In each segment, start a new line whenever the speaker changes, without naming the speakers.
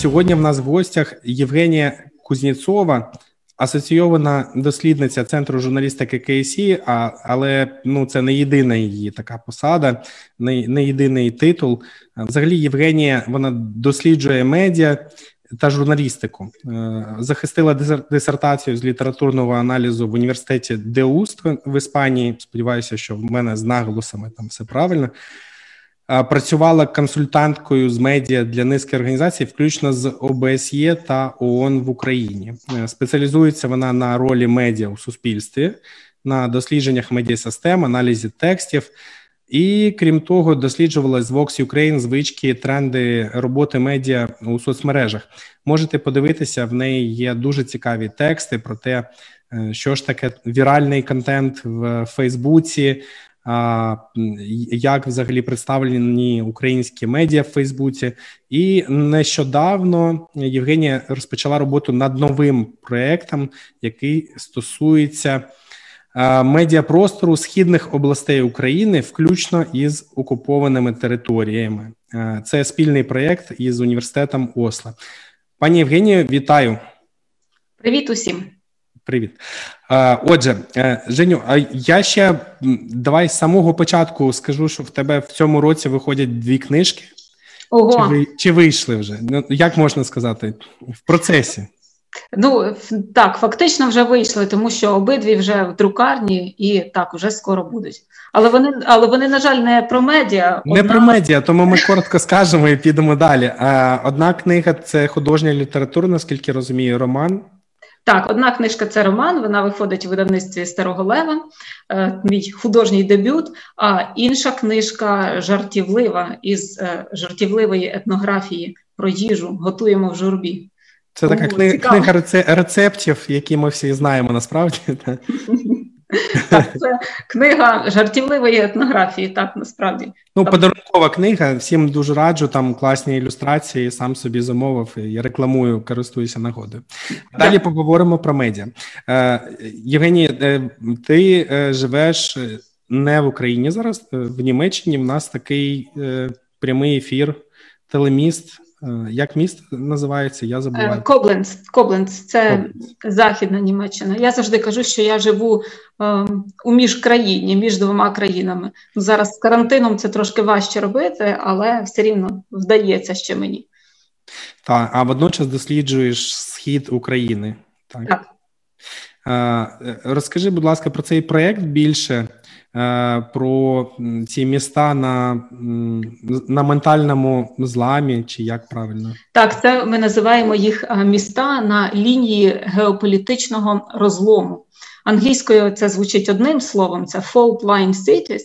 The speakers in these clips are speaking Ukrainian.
сьогодні в нас в гостях Євгенія Кузнєцова, асоційована дослідниця центру журналістики КСІ, а, але ну це не єдина її така посада, не, не єдиний титул. Взагалі, Євгенія вона досліджує медіа та журналістику, е, захистила дисертацію з літературного аналізу в університеті Деуст в Іспанії. Сподіваюся, що в мене з наголосами там все правильно. Працювала консультанткою з медіа для низки організацій, включно з ОБСЄ та ООН в Україні. Е, спеціалізується вона на ролі медіа у суспільстві, на дослідженнях медіасистем, аналізі текстів. І крім того, досліджувала з Vox Ukraine звички, тренди роботи медіа у соцмережах. Можете подивитися, в неї є дуже цікаві тексти про те, е, що ж таке віральний контент в Фейсбуці, як взагалі представлені українські медіа в Фейсбуці. І нещодавно Євгенія розпочала роботу над новим проектом, який стосується. Медіапростору східних областей України, включно із окупованими територіями, це спільний проєкт із університетом Осла. Пані Євгенію, вітаю.
Привіт усім.
Привіт. Отже, е, Женю, я ще давай з самого початку скажу, що в тебе в цьому році виходять дві книжки.
Ого.
Чи, ви, чи вийшли вже? Ну, Як можна сказати, в процесі?
Ну так, фактично вже вийшли, тому що обидві вже в друкарні і так вже скоро будуть. Але вони, але вони, на жаль, не про медіа.
Не про медіа, тому ми коротко скажемо і підемо далі. Одна книга це художня література, наскільки розумію, роман.
Так, одна книжка це роман, вона виходить у видавництві Старого Лева, е, мій художній дебют. А інша книжка жартівлива із е, жартівливої етнографії про їжу готуємо в журбі.
Це така книга, книга рецептів, які ми всі знаємо насправді.
Так, Це книга жартівливої етнографії, так насправді.
Ну, подарункова книга. Всім дуже раджу. Там класні ілюстрації, сам собі замовив і рекламую, користуюся нагодою. Далі так. поговоримо про медіа. Е, Євгеній, е, ти е, живеш не в Україні зараз, в Німеччині. В нас такий прямий ефір, телеміст. Е, як місто називається? Я забуваю.
Кобленц. Кобленц це Кобленц. західна Німеччина. Я завжди кажу, що я живу е, у міжкраїні, між двома країнами. Зараз з карантином це трошки важче робити, але все рівно вдається ще мені.
Так, а водночас досліджуєш схід України. Так. так. Е, розкажи, будь ласка, про цей проєкт більше. Е, про ці міста на на ментальному зламі, чи як правильно?
Так, це ми називаємо їх е, міста на лінії геополітичного розлому. Англійською це звучить одним словом: це fault line cities,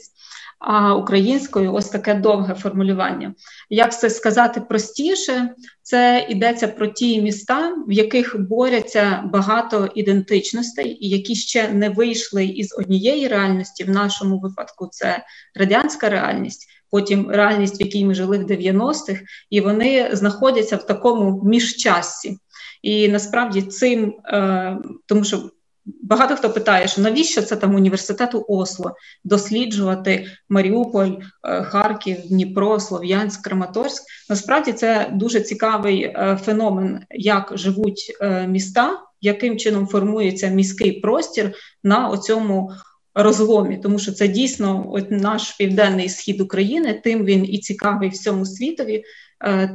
а українською ось таке довге формулювання. Як це сказати простіше? Це йдеться про ті міста, в яких борються багато ідентичностей, і які ще не вийшли із однієї реальності. В нашому випадку це радянська реальність. Потім реальність, в якій ми жили в 90-х, і вони знаходяться в такому міжчассі. І насправді цим, е, тому що Багато хто питає, що навіщо це там університету Осло досліджувати Маріуполь, е, Харків, Дніпро, Слов'янськ, Краматорськ. Насправді це дуже цікавий е, феномен, як живуть е, міста, яким чином формується міський простір на оцьому розломі, тому що це дійсно от наш південний схід України. Тим він і цікавий всьому світові,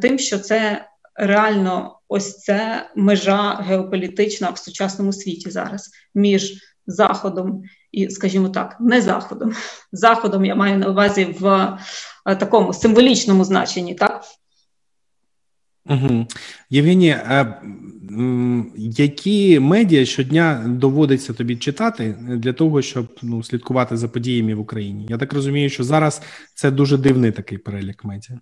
тим, що це реально ось це межа геополітична в сучасному світі зараз між Заходом і, скажімо так, не Заходом. Заходом я маю на увазі в е, такому символічному значенні, так?
Угу. Євгенія, а які медіа щодня доводиться тобі читати для того, щоб ну, слідкувати за подіями в Україні? Я так розумію, що зараз це дуже дивний такий перелік медіа.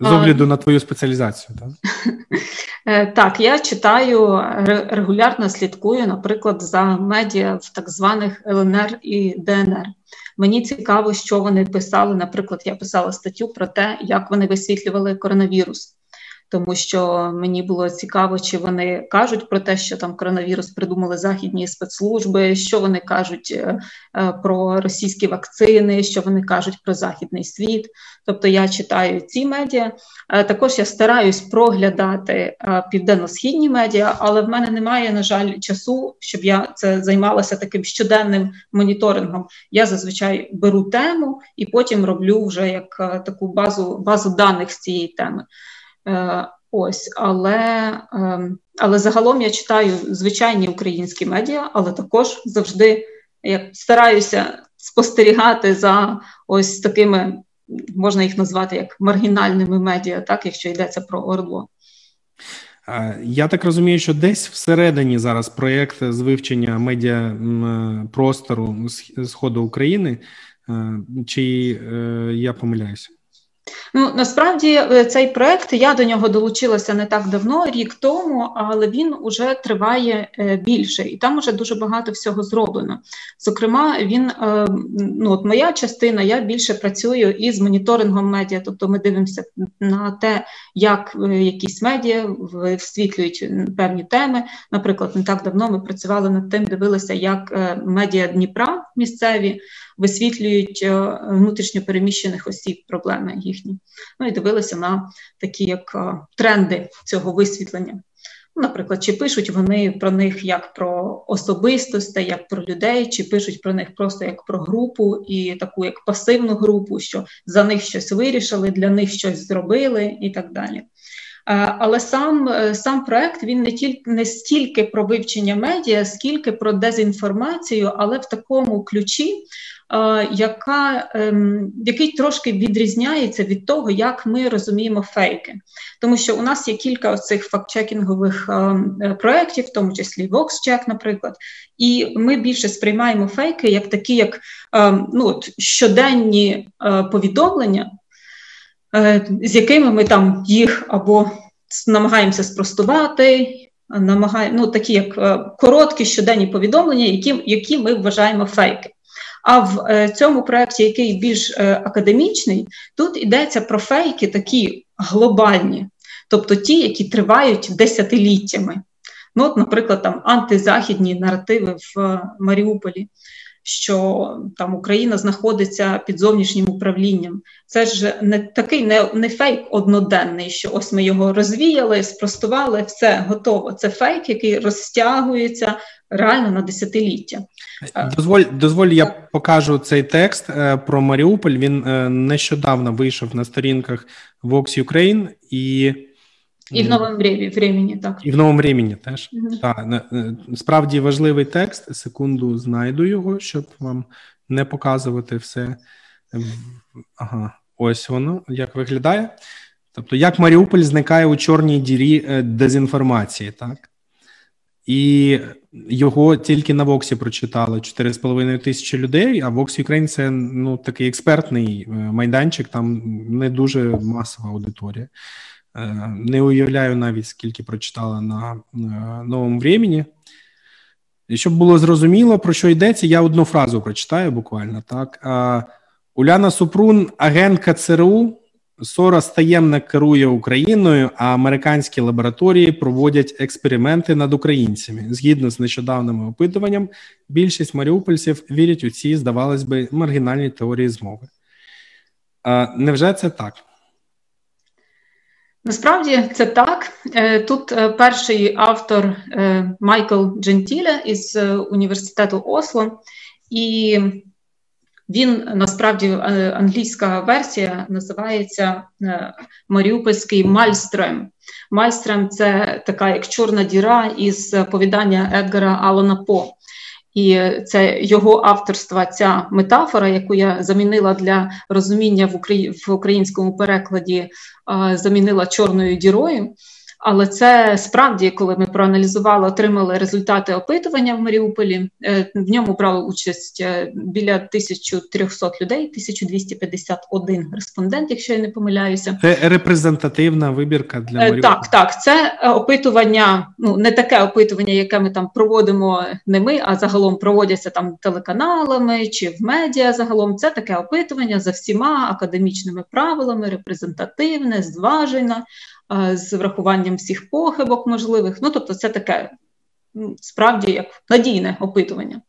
З огляду на твою спеціалізацію, так?
Е, так, я читаю регулярно слідкую, наприклад, за медіа в так званих ЛНР і ДНР. Мені цікаво, що вони писали. Наприклад, я писала статтю про те, як вони висвітлювали коронавірус. Тому що мені було цікаво, чи вони кажуть про те, що там коронавірус придумали західні спецслужби, що вони кажуть е, е, про російські вакцини, що вони кажуть про західний світ. Тобто я читаю ці медіа. Е, також я стараюсь проглядати південно-східні медіа, але в мене немає, на жаль, часу, щоб я це займалася таким щоденним моніторингом. Я зазвичай беру тему і потім роблю вже як таку базу, базу даних з цієї теми. Е, ось, але ем, але загалом я читаю звичайні українські медіа, але також завжди як стараюся спостерігати за ось такими, можна їх назвати як маргінальними медіа, так якщо йдеться про Ордло.
Я так розумію, що десь всередині зараз проєкт з вивчення медіа простору Сходу України, е, чи е, я помиляюся?
Ну насправді е, цей проект я до нього долучилася не так давно, рік тому, але він уже триває е, більше, і там уже дуже багато всього зроблено. Зокрема, він е, ну от моя частина, я більше працюю із моніторингом медіа, тобто ми дивимося на те, як якісь медіа висвітлюють певні теми. Наприклад, не так давно ми працювали над тим, дивилися, як медіа Дніпра місцеві висвітлюють внутрішньо переміщених осіб, проблеми їхні. Ну і дивилися на такі як тренди цього висвітлення. Ну, наприклад, чи пишуть вони про них як про особистості, як про людей, чи пишуть про них просто як про групу і таку як пасивну групу, що за них щось вирішили, для них щось зробили і так далі. Але сам е, сам проект він не тільки не стільки про вивчення медіа, скільки про дезінформацію, але в такому ключі, яка, ем, який трошки відрізняється від того, як ми розуміємо фейки. Тому що у нас є кілька цих фактчекінгових е, проєктів, в тому числі VoxCheck, наприклад, і ми більше сприймаємо фейки як такі, як ем, ну, от, щоденні е, повідомлення, е, з якими ми там їх або намагаємося спростувати. Намагає, ну, такі як короткі щоденні повідомлення, які які ми вважаємо фейки. А в е, цьому проєкті, який більш е, академічний, тут йдеться про фейки такі глобальні, тобто ті, які тривають десятиліттями. Ну, от, Наприклад, там антизахідні наративи в е, Маріуполі що там Україна знаходиться під зовнішнім управлінням. Це ж не такий не, не фейк одноденний, що ось ми його розвіяли, спростували, все готово. Це фейк, який розтягується реально на десятиліття.
Дозволь, дозволь, я покажу цей текст е, про Маріуполь. Він е, нещодавно вийшов на сторінках Vox Ukraine і.
І в новому времені, так.
І в новому времені теж. Mm-hmm. Так, Справді важливий текст. Секунду знайду його, щоб вам не показувати все. Ага, ось воно як виглядає. Тобто, як Маріуполь зникає у чорній дірі е, дезінформації, так? І його тільки на Воксі прочитали 4,5 тисячі людей. А Vox Ukraine – це ну такий експертний е, майданчик, там не дуже масова аудиторія. Е, не уявляю навіть скільки прочитала на новому времені. І щоб було зрозуміло, про що йдеться, я одну фразу прочитаю буквально так. Уляна Супрун, агентка ЦРУ, Сорос таємно керує Україною, а американські лабораторії проводять експерименти над українцями. Згідно з нещодавним опитуванням, більшість маріупольців вірять у ці, здавалось би, маргінальні теорії змови. Невже це так?
Насправді це так. Е, тут е, перший автор е, Майкл Джентіле із університету Осло, і він насправді англійська версія називається Маріупольський Мальстрем. Мальстрем це така як чорна діра із повідання Едгара Алана По. І це його авторства, ця метафора, яку я замінила для розуміння в українському перекладі, замінила чорною дірою. Але це справді, коли ми проаналізували, отримали результати опитування в Маріуполі. Е, в ньому брали участь е, біля 1300 людей, 1251 респондент, якщо я не помиляюся.
Це репрезентативна вибірка для
е, Маріуполя? Так, так. Це опитування, ну не таке опитування, яке ми там проводимо не ми, а загалом проводяться там телеканалами чи в медіа. Загалом це таке опитування за всіма академічними правилами, репрезентативне, зважене з врахуванням всіх похибок можливих. Ну, тобто, це таке справді як надійне опитування.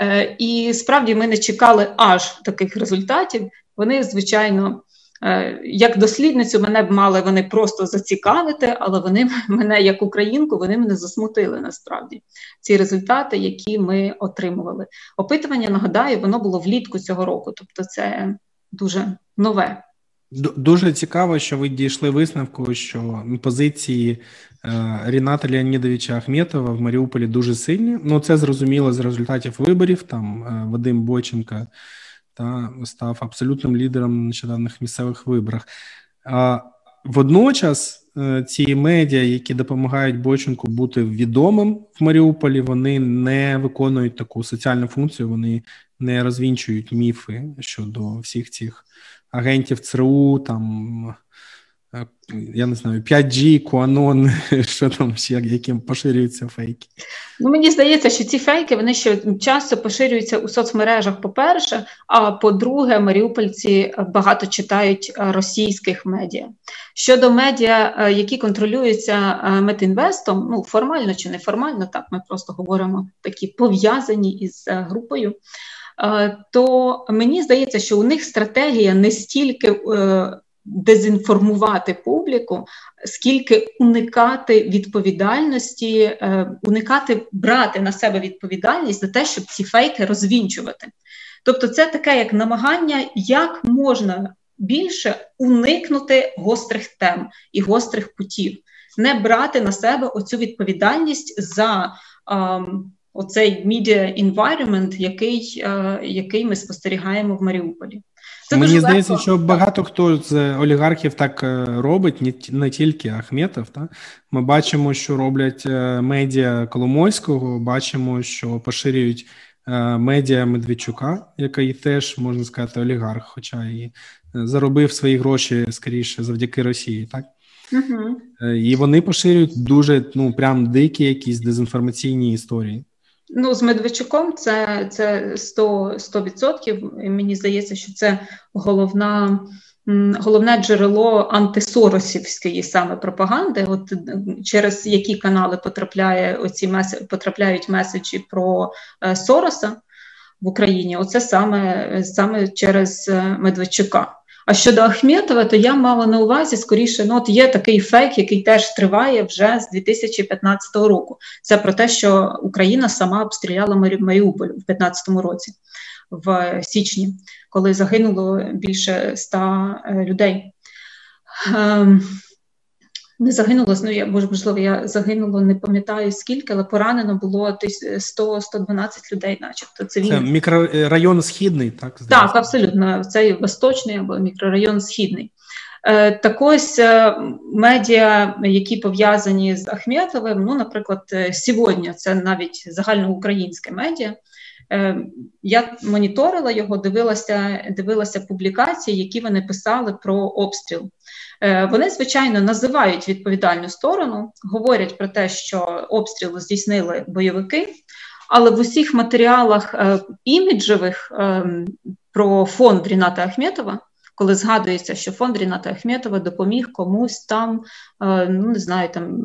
Е, і справді ми не чекали аж таких результатів. Вони, звичайно, е, як дослідницю, мене б мали вони просто зацікавити, але вони мене, як українку, вони мене засмутили насправді ці результати, які ми отримували. Опитування нагадаю, воно було влітку цього року, тобто це дуже нове.
Дуже цікаво, що ви дійшли висновку, що позиції е, Ріната Леонідовича Ахметова в Маріуполі дуже сильні. Ну, це зрозуміло з результатів виборів. Там е, Вадим Боченко та став абсолютним лідером на нещодавних місцевих виборах. Водночас е, ці медіа, які допомагають Боченку бути відомим в Маріуполі, вони не виконують таку соціальну функцію, вони не розвінчують міфи щодо всіх цих агентів ЦРУ, там е, я не знаю, 5G, QAnon, що там ще яким поширюються фейки.
Ну, Мені здається, що ці фейки вони ще часто поширюються у соцмережах, по-перше, а по-друге, маріупольці багато читають е, російських медіа. Щодо медіа, е, які контролюються Метінвестом, ну формально чи неформально, так ми просто говоримо такі пов'язані із групою. Е, то мені здається, що у них стратегія не стільки е, дезінформувати публіку, скільки уникати відповідальності, е, уникати брати на себе відповідальність за те, щоб ці фейки розвінчувати. Тобто, це таке як намагання, як можна більше уникнути гострих тем і гострих путів, не брати на себе оцю відповідальність за. Ем, оцей media environment, який е, який ми спостерігаємо в Маріуполі.
Це Мені здається, легко. що багато хто з олігархів так е, робить, не тільки Ахметов. Та? Ми бачимо, що роблять е, медіа Коломойського, бачимо, що поширюють медіа Медведчука, який теж можна сказати олігарх, хоча і заробив свої гроші скоріше завдяки Росії, так. Угу. І вони поширюють дуже ну прям дикі якісь дезінформаційні історії.
Ну, з Медведчуком це це 100%. 100%. І Мені здається, що це головна. Головне джерело антисоросівської саме пропаганди, от через які канали потрапляє оці мес... потрапляють меседжі про е, Сороса в Україні. Оце саме саме через е, Медведчука. А щодо Ахметова, то я мала на увазі скоріше, ну от є такий фейк, який теж триває вже з 2015 року. Це про те, що Україна сама обстріляла Маріуполь в 2015 році, в січні, коли загинуло більше ста е, людей. Ем, не загинуло, ну я можливо, я загинуло, не пам'ятаю скільки, але поранено було 100-112 людей, начебто.
Це мікрорайон Східний, так?
Здається. Так, абсолютно. Це восточний або мікрорайон Східний. Е, так ось е, медіа, які пов'язані з Ахметовим, ну, наприклад, е, сьогодні це навіть загальноукраїнське медіа. Я моніторила його, дивилася, дивилася публікації, які вони писали про обстріл. Е, вони, звичайно, називають відповідальну сторону, говорять про те, що обстріл здійснили бойовики, але в усіх матеріалах е, іміджевих ем, про фонд Ріната Ахметова коли згадується, що фонд Ріната Ахметова допоміг комусь там, е, ну не знаю, там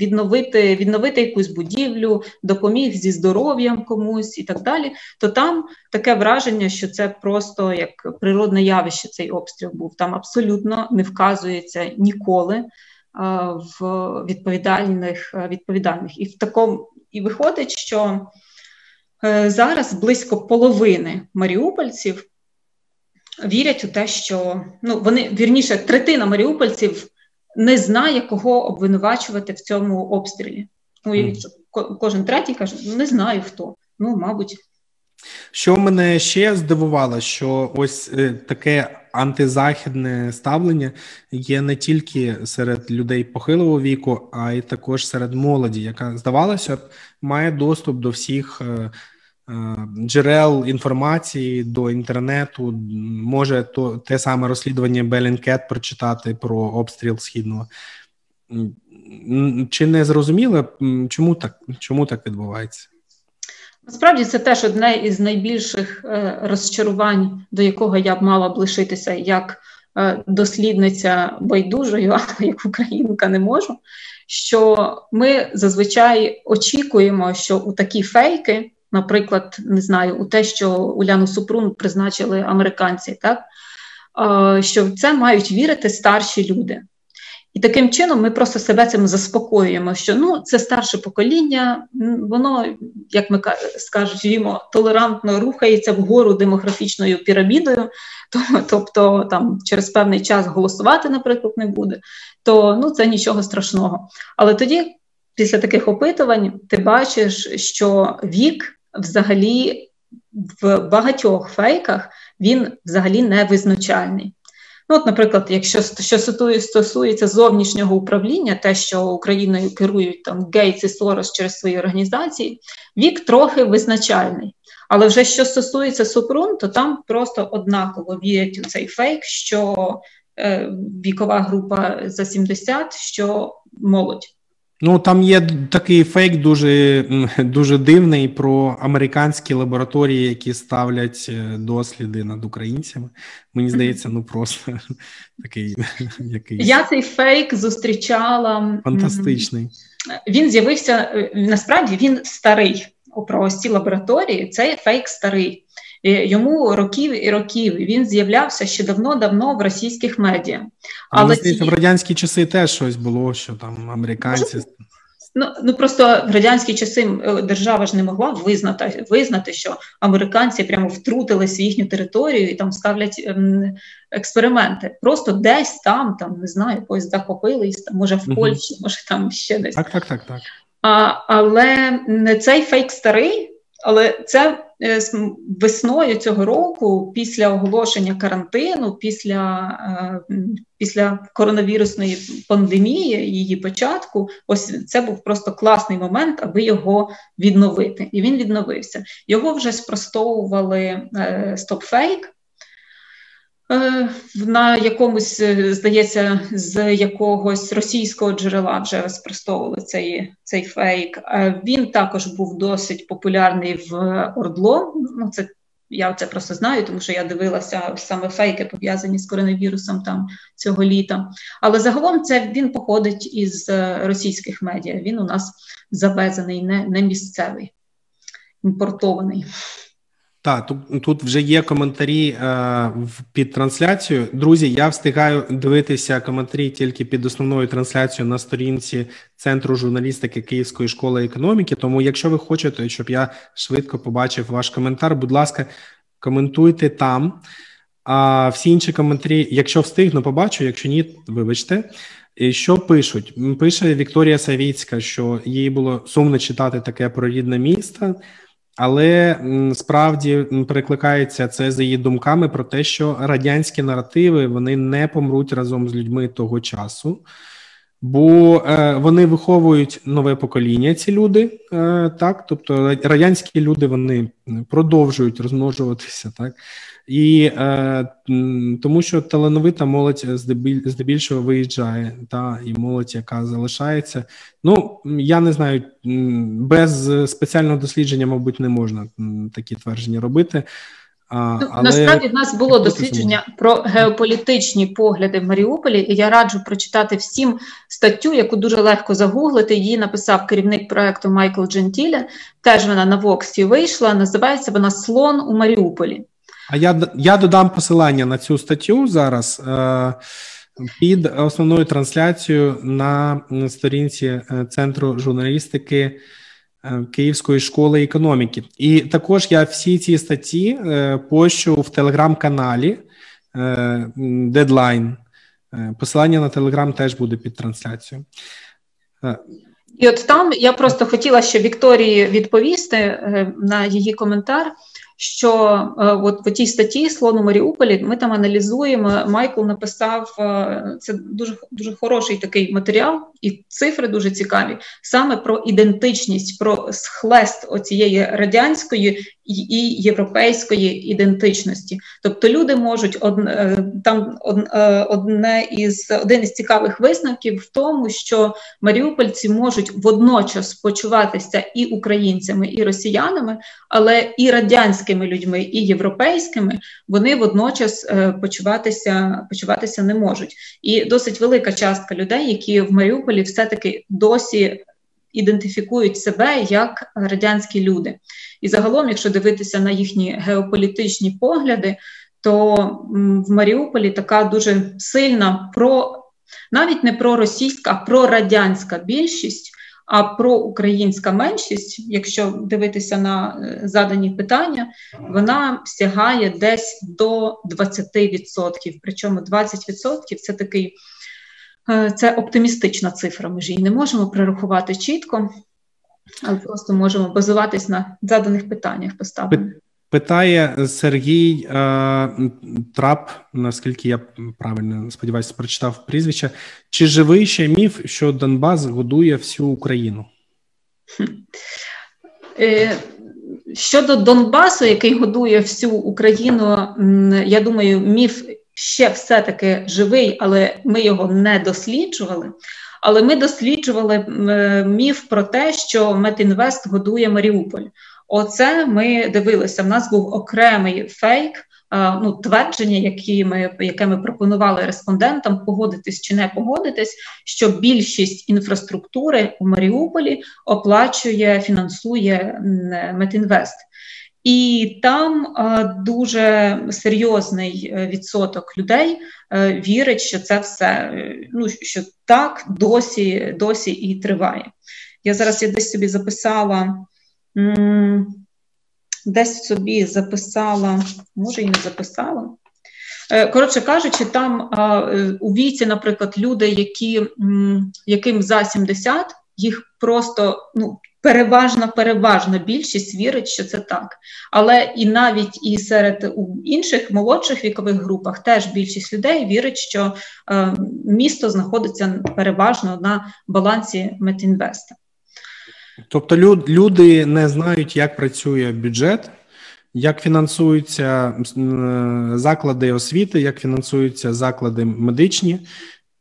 відновити відновити якусь будівлю, допоміг зі здоров'ям комусь і так далі, то там таке враження, що це просто як природне явище цей обстріл був. Там абсолютно не вказується ніколи е, в відповідальних е, відповідальних. І в такому і виходить, що зараз близько половини маріупольців вірять у те, що ну вони вірніше третина маріупольців не знає, кого обвинувачувати в цьому обстрілі. Що кожен третій каже: не знаю хто. Ну, мабуть.
Що мене ще здивувало, що ось е, таке антизахідне ставлення є не тільки серед людей похилого віку, а й також серед молоді, яка здавалося б, має доступ до всіх Е, джерел інформації до інтернету, може то те саме розслідування Белінкет прочитати про обстріл східного. Чи не зрозуміло, чому так чому так відбувається?
Насправді це теж одне із найбільших е, розчарувань, до якого я б мала б лишитися як дослідниця байдужою, але як українка не можу. Що ми зазвичай очікуємо, що у такі фейки, наприклад, не знаю, у те, що Уляну Супрун призначили американці, так що в це мають вірити старші люди. І таким чином ми просто себе цим заспокоюємо, що ну це старше покоління, воно, як ми скажемо, толерантно рухається вгору демографічною пірамідою, тобто там через певний час голосувати, наприклад, не буде, то ну це нічого страшного. Але тоді, після таких опитувань, ти бачиш, що вік взагалі в багатьох фейках він взагалі не визначальний. Ну, от, наприклад, якщо що стосується зовнішнього управління, те, що Україною керують там Гейтс і Сорос через свої організації, вік трохи визначальний. Але вже що стосується Супрун, то там просто однаково вірять у цей фейк, що е, вікова група за 70, що молодь.
Ну там є такий фейк, дуже дуже дивний про американські лабораторії, які ставлять е, досліди над українцями. Мені здається, ну просто такий якийсь.
Я цей фейк зустрічала
фантастичний.
Він з'явився е, насправді він старий. Про ці лабораторії цей фейк старий. Йому років і років він з'являвся ще давно-давно в російських медіа.
Але ці... в радянські часи теж щось було, що там американці.
Ну ну просто в радянські часи е, держава ж не могла визнати, визнати, що американці прямо втрутились в їхню територію і там ставлять ем, експерименти. Просто десь там, там не знаю, когось захопили, може в Польщі, угу. може там ще десь.
Так, так, так, так.
А, Але цей фейк старий, але це весною цього року, після оголошення карантину, після е, після коронавірусної пандемії, її початку, ось це був просто класний момент, аби його відновити. І він відновився. Його вже спростовували стопфейк. StopFake, Е, на якомусь, е, здається, з якогось російського джерела вже спростовували цей цей фейк. Е, він також був досить популярний в Ордло. Ну, це я це просто знаю, тому що я дивилася саме фейки, пов'язані з коронавірусом там цього літа. Але загалом це він походить із російських медіа. Він у нас завезений, не, не місцевий, імпортований.
Так, тут тут вже є коментарі е, під трансляцією. Друзі, я встигаю дивитися коментарі тільки під основною трансляцією на сторінці Центру журналістики Київської школи економіки. Тому, якщо ви хочете, щоб я швидко побачив ваш коментар, будь ласка, коментуйте там. А всі інші коментарі, якщо встигну, побачу, якщо ні, вибачте. І Що пишуть? Пише Вікторія Савіцька, що їй було сумно читати таке про рідне місто. Але справді перекликається це за її думками про те, що радянські наративи вони не помруть разом з людьми того часу, бо е, вони виховують нове покоління. Ці люди, е, так, тобто радянські люди вони продовжують розмножуватися, так і е, тому, що талановита молодь здебіль, здебільшого виїжджає, та і молодь, яка залишається. Ну я не знаю, без спеціального дослідження, мабуть, не можна такі твердження робити.
А, ну, але... Насправді в нас було дослідження про геополітичні погляди в Маріуполі, і я раджу прочитати всім статтю, яку дуже легко загуглити. Її написав керівник проекту Майкл Джентіле. Теж вона на Воксі вийшла. Називається вона Слон у Маріуполі.
А я я додам посилання на цю статтю зараз е, під основною трансляцією на сторінці е, Центру журналістики е, Київської школи економіки. І також я всі ці статті е, пощу в телеграм-каналі е, Дедлайн. Посилання на телеграм теж буде під трансляцією.
І от там я просто хотіла ще Вікторії відповісти на її коментар що е, от в тій статті Слон у Маріуполі ми там аналізуємо. Майкл написав е, це дуже дуже хороший такий матеріал, і цифри дуже цікаві саме про ідентичність, про схлест оцієї радянської і європейської ідентичності. Тобто люди можуть е, там е, одне із один із цікавих висновків в тому, що маріупольці можуть водночас почуватися і українцями, і росіянами, але і радянськими людьми, і європейськими вони водночас е, почуватися почуватися не можуть. І досить велика частка людей, які в Маріуполі все таки досі ідентифікують себе як радянські люди. І загалом, якщо дивитися на їхні геополітичні погляди, то в Маріуполі така дуже сильна про навіть не про російська, а про радянська більшість. А проукраїнська меншість, якщо дивитися на е, задані питання, вона сягає десь до 20%. Причому 20% це такий це оптимістична цифра. Ми ж її не можемо прорахувати чітко, але просто можемо базуватись на заданих питаннях поставлених.
Питає Сергій е, Трап, наскільки я правильно сподіваюся, прочитав прізвище. Чи живий ще міф, що Донбас годує всю Україну?
Е, щодо Донбасу, який годує всю Україну, я думаю, міф ще все-таки живий, але ми його не досліджували. Але ми досліджували е, міф про те, що Метінвест годує Маріуполь. Оце ми дивилися. В нас був окремий фейк, ну твердження, які ми яке ми пропонували респондентам, погодитись чи не погодитись, що більшість інфраструктури у Маріуполі оплачує, фінансує Метінвест. І там дуже серйозний е, відсоток людей е, вірить, що це все е, ну що так досі досі і триває. Я зараз я десь собі записала, десь собі записала, може і не записала. Коротше кажучи, там у віці, наприклад, люди, які, яким за 70, їх просто ну, переважна, переважна більшість вірить, що це так. Але і навіть і серед інших молодших вікових групах теж більшість людей вірить, що е, місто знаходиться переважно на балансі Метінвеста.
Тобто люди не знають, як працює бюджет. Як фінансуються заклади освіти, як фінансуються заклади медичні,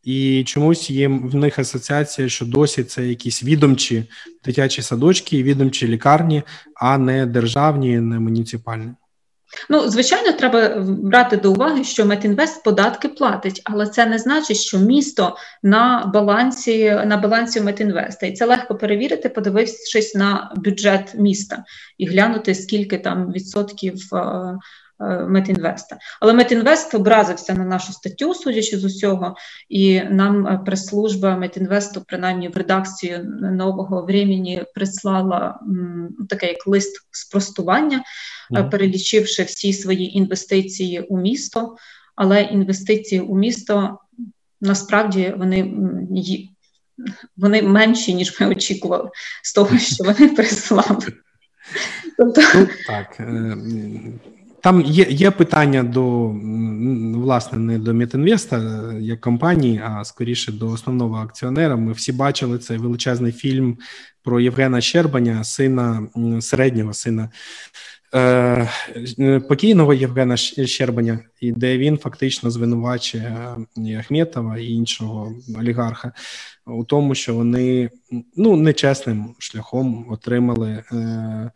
і чомусь є в них асоціація, що досі це якісь відомчі дитячі садочки, відомчі лікарні, а не державні, не муніципальні.
Ну, звичайно, треба брати до уваги, що Метінвест податки платить, але це не значить, що місто на балансі на балансі Метінвеста. І це легко перевірити, подивившись на бюджет міста і глянути, скільки там відсотків Е, Метінвеста. Але Метінвест образився на нашу статтю, судячи з усього, і нам е, прес-служба Метінвесту, принаймні в редакцію нового времени, прислала таке як лист спростування, mm. перелічивши всі свої інвестиції у місто. Але інвестиції у місто насправді вони вони менші, ніж ми очікували з того, що вони прислали.
Тобто... Ну, так, там є є питання до власне не до Метінвеста е, як компанії, а скоріше до основного акціонера. Ми всі бачили цей величезний фільм про Євгена Щербаня, сина середнього сина е, покійного Євгена Щербаня, і де він фактично звинувачує Ахметова і іншого олігарха у тому, що вони ну нечесним шляхом отримали. Е,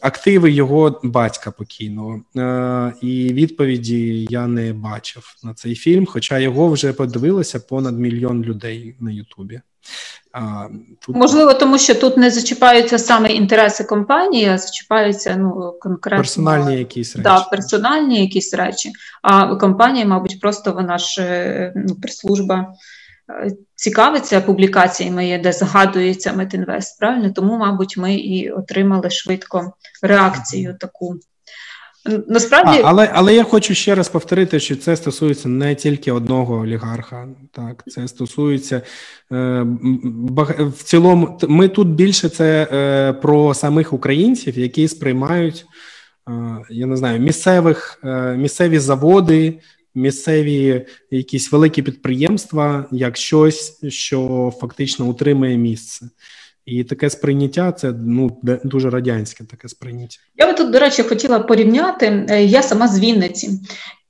активи його батька покійного. Е, і відповіді я не бачив на цей фільм, хоча його вже подивилося понад мільйон людей на Ютубі.
А, тут... Можливо, тому що тут не зачіпаються саме інтереси компанії, а зачіпаються ну, конкретно
персональні якісь речі.
Да, персональні якісь речі. А компанія, мабуть, просто вона ж е, ну, прес-служба цікавиться публікаціями, де згадується Метінвест, правильно? Тому, мабуть, ми і отримали швидко реакцію таку.
Насправді, а, але але я хочу ще раз повторити, що це стосується не тільки одного олігарха. Так, це стосується е, в цілому. Ми тут більше це е, про самих українців, які сприймають е, я не знаю місцевих е, місцеві заводи, місцеві якісь великі підприємства як щось, що фактично утримує місце. І таке сприйняття це ну дуже радянське таке сприйняття.
Я би тут, до речі, хотіла порівняти. Е, я сама з Вінниці,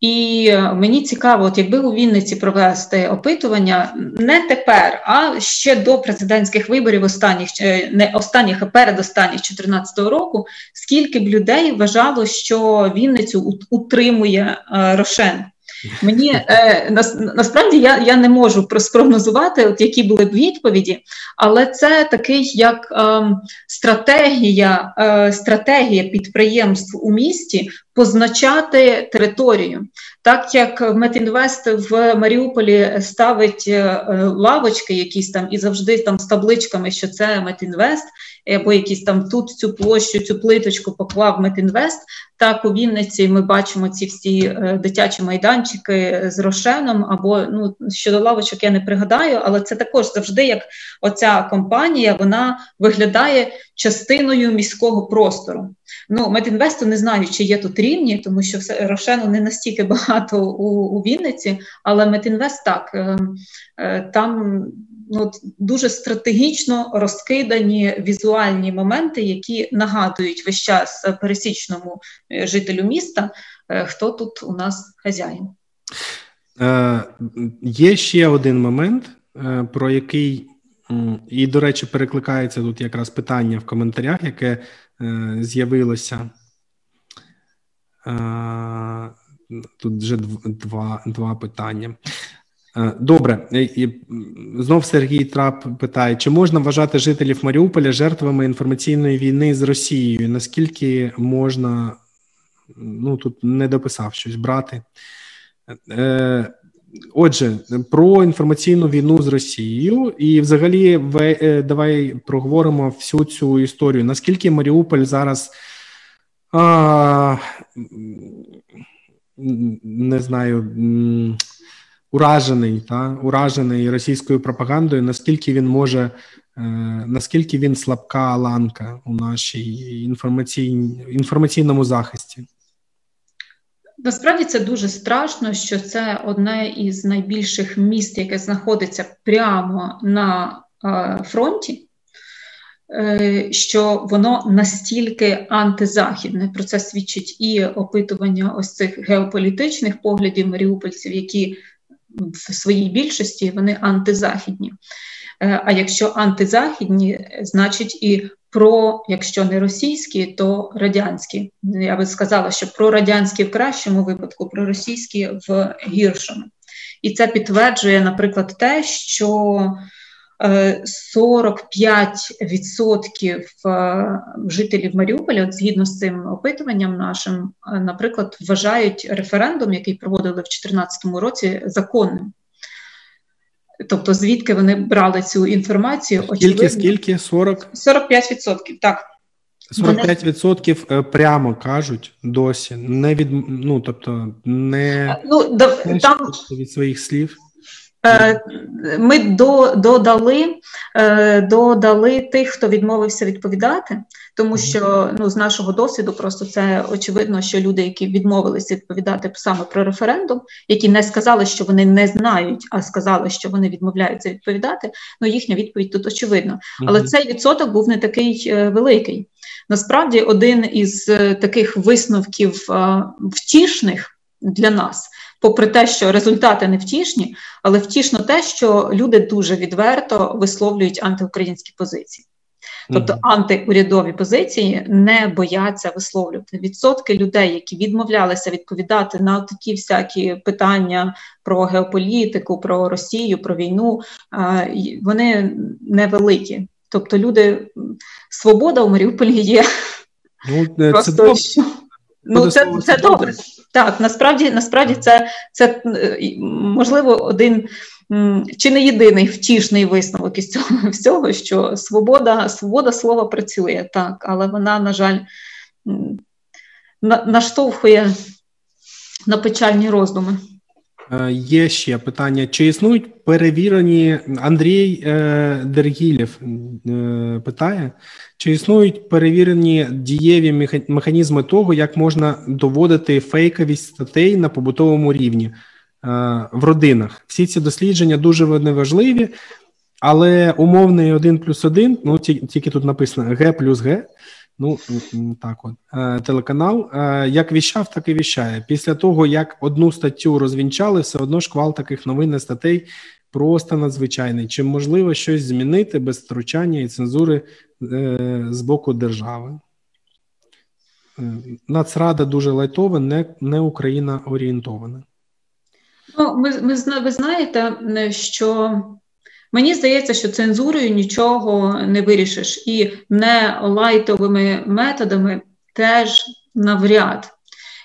і мені цікаво, от якби у Вінниці провести опитування не тепер, а ще до президентських виборів, останніх е, не останніх, а передостанніх 2014 року, скільки б людей вважало, що Вінницю утримує е, Рошен. Мені е, насправді я я не можу спрогнозувати, от які були б відповіді, але це такий як е, стратегія, е, стратегія підприємств у місті позначати територію. Так як Метінвест в Маріуполі ставить е, лавочки, якісь там і завжди там з табличками, що це Метінвест, або якісь там тут цю площу, цю плиточку поклав Метінвест. Так у Вінниці ми бачимо ці всі е, дитячі майданчики з рошеном, або ну щодо лавочок я не пригадаю, але це також завжди як оця компанія вона виглядає частиною міського простору. Ну, Метінвесту не знаю, чи є тут рівні, тому що все Рошену не настільки багато у у Вінниці, але Метінвест так е, е, там ну, дуже стратегічно розкидані візуальні моменти, які нагадують весь час пересічному е, жителю міста, е, хто тут у нас хазяїн.
Е, Є ще один момент, про який, і, до речі, перекликається тут якраз питання в коментарях, яке е, з'явилося. Е, Тут вже два два питання. Е, добре, знов Сергій Трап питає: чи можна вважати жителів Маріуполя жертвами інформаційної війни з Росією? Наскільки можна, ну тут не дописав щось брати? Е, отже, про інформаційну війну з Росією, і взагалі е, давай проговоримо всю цю історію. Наскільки Маріуполь зараз а, не знаю уражений та уражений російською пропагандою, наскільки він може, е, наскільки він слабка ланка у нашій інформаційній інформаційному захисті?
Насправді це дуже страшно, що це одне із найбільших міст, яке знаходиться прямо на е, фронті. Е, що воно настільки антизахідне. Про це свідчить і опитування ось цих геополітичних поглядів маріупольців, які в своїй більшості вони антизахідні. Е, а якщо антизахідні, значить і про, якщо не російські, то радянські. Я би сказала, що про радянські в кращому випадку, про російські в гіршому. І це підтверджує, наприклад, те, що 45% е, жителів Маріуполя, от згідно з цим опитуванням нашим, е, наприклад, вважають референдум, який проводили в 2014 році, законним. Тобто, звідки вони брали цю інформацію?
Скільки, скільки? 40?
45%, так.
45% вони... прямо кажуть досі, не від ну тобто не,
ну, да, там...
від своїх слів.
Е, ми додали е, додали тих, хто відмовився відповідати, тому що ну з нашого досвіду просто це очевидно, що люди, які відмовилися відповідати саме про референдум, які не сказали, що вони не знають, а сказали, що вони відмовляються відповідати. Ну їхня відповідь тут очевидно. Але цей відсоток був не такий е, великий. Насправді, один із таких висновків втішних для нас попри те, що результати не втішні, але втішно те, що люди дуже відверто висловлюють антиукраїнські позиції. Тобто антиурядові позиції не бояться висловлювати відсотки людей, які відмовлялися відповідати на такі всякі питання про геополітику, про Росію, про війну. Вони невеликі. Тобто, люди свобода у Маріуполі є. Ну, Просто, це що... Ну, це це добре. Так, насправді насправді це це можливо один чи не єдиний втішний висновок із цього всього, що свобода свобода слова працює, так, але вона, на жаль, наштовхує на печальні роздуми.
Е, є ще питання: чи існують перевірені Андрій е, Дергілєв е, питає, чи існують перевірені дієві механізми того, як можна доводити фейковість статей на побутовому рівні в родинах? Всі ці дослідження дуже важливі, Але умовний 1 плюс 1, ну тільки тут написано Г плюс Г. Ну так, от е, телеканал е, як віщав, так і віщає. Після того як одну статтю розвінчали, все одно шквал таких новин і статей просто надзвичайний. Чи можливо щось змінити без втручання і цензури е, з боку держави? Нацрада дуже лайтова, не не Україна орієнтована.
Ну, ми, ми ви знаєте, що Мені здається, що цензурою нічого не вирішиш, і не лайтовими методами теж навряд.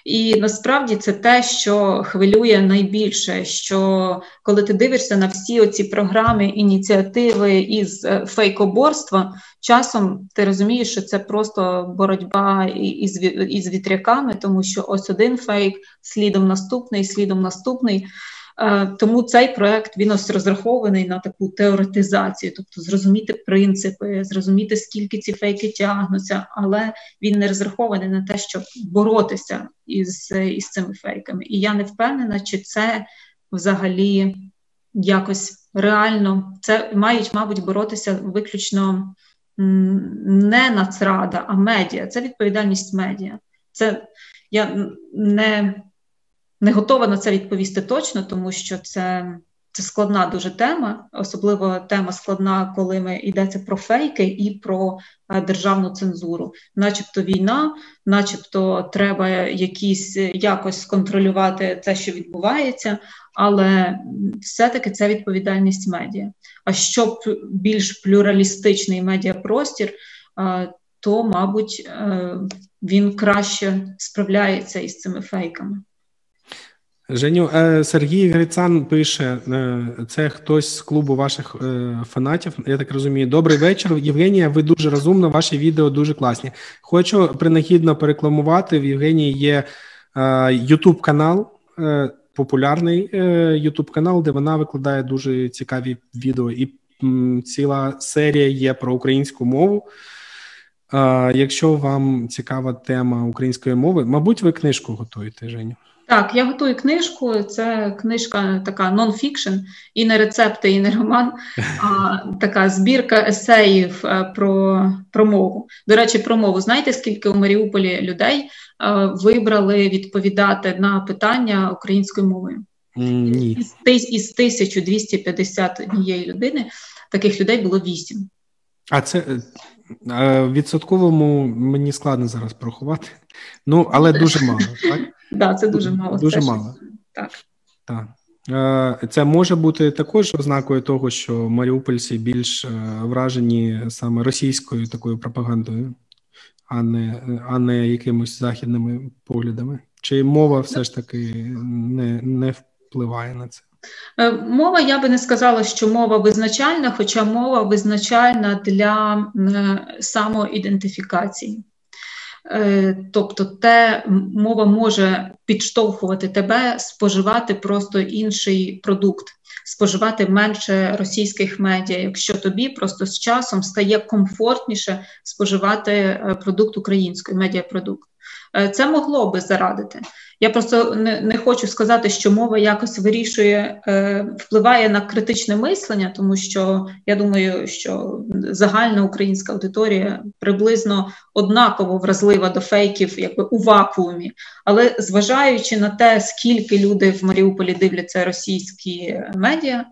І насправді це те, що хвилює найбільше. Що коли ти дивишся на всі оці програми, ініціативи із е, фейкоборства, часом ти розумієш, що це просто боротьба із із вітряками, тому що ось один фейк, слідом наступний, слідом наступний. Е, тому цей проект він ось розрахований на таку теоретизацію, тобто зрозуміти принципи, зрозуміти, скільки ці фейки тягнуться, але він не розрахований на те, щоб боротися із, із цими фейками. І я не впевнена, чи це взагалі якось реально це мають, мабуть, боротися виключно не нацрада, а медіа. Це відповідальність медіа. Це я не не готова на це відповісти точно, тому що це це складна дуже тема, особливо тема складна, коли ми йдеться про фейки і про е, державну цензуру, начебто війна, начебто, треба якісь якось сконтролювати те, що відбувається, але все-таки це відповідальність медіа. А щоб більш плюралістичний медіапростір, е, то мабуть е, він краще справляється із цими фейками.
Женю, е, Сергій Грицан пише: е, це хтось з клубу ваших е, фанатів. Я так розумію. Добрий вечір. Євгенія, ви дуже розумна, ваші відео дуже класні. Хочу принагідно перекламувати. В Євгенії є Ютуб канал, популярний Ютуб канал, де вона викладає дуже цікаві відео, і ціла серія є про українську мову. Якщо вам цікава тема української мови, мабуть, ви книжку готуєте, Женю.
Так, я готую книжку. Це книжка така нон-фікшн, і не рецепти, і не роман, а така збірка есеїв е, про про мову. До речі, про мову. Знаєте, скільки у Маріуполі людей е, вибрали відповідати на питання українською мовою?
Ні.
Із, із 1251 людини таких людей було 8.
А це е, відсотковому мені складно зараз порахувати. Ну, але дуже мало, так?
Так, це дуже мало.
Дуже мало.
Так.
Так. Е, це може бути також ознакою того, що маріупольці більш е, вражені саме російською такою пропагандою, а не а не якимось західними поглядами. Чи мова все ж таки не, не впливає на це?
Е, мова, я би не сказала, що мова визначальна, хоча мова визначальна для самоідентифікації. Е, тобто, те мова може підштовхувати тебе споживати просто інший продукт, споживати менше російських медіа, якщо тобі просто з часом стає комфортніше споживати е, продукт української медіапродукт. Е, це могло би зарадити. Я просто не не хочу сказати, що мова якось вирішує, е, впливає на критичне мислення, тому що я думаю, що загальна українська аудиторія приблизно однаково вразлива до фейків, якби у вакуумі. Але зважаючи на те, скільки люди в Маріуполі дивляться російські медіа,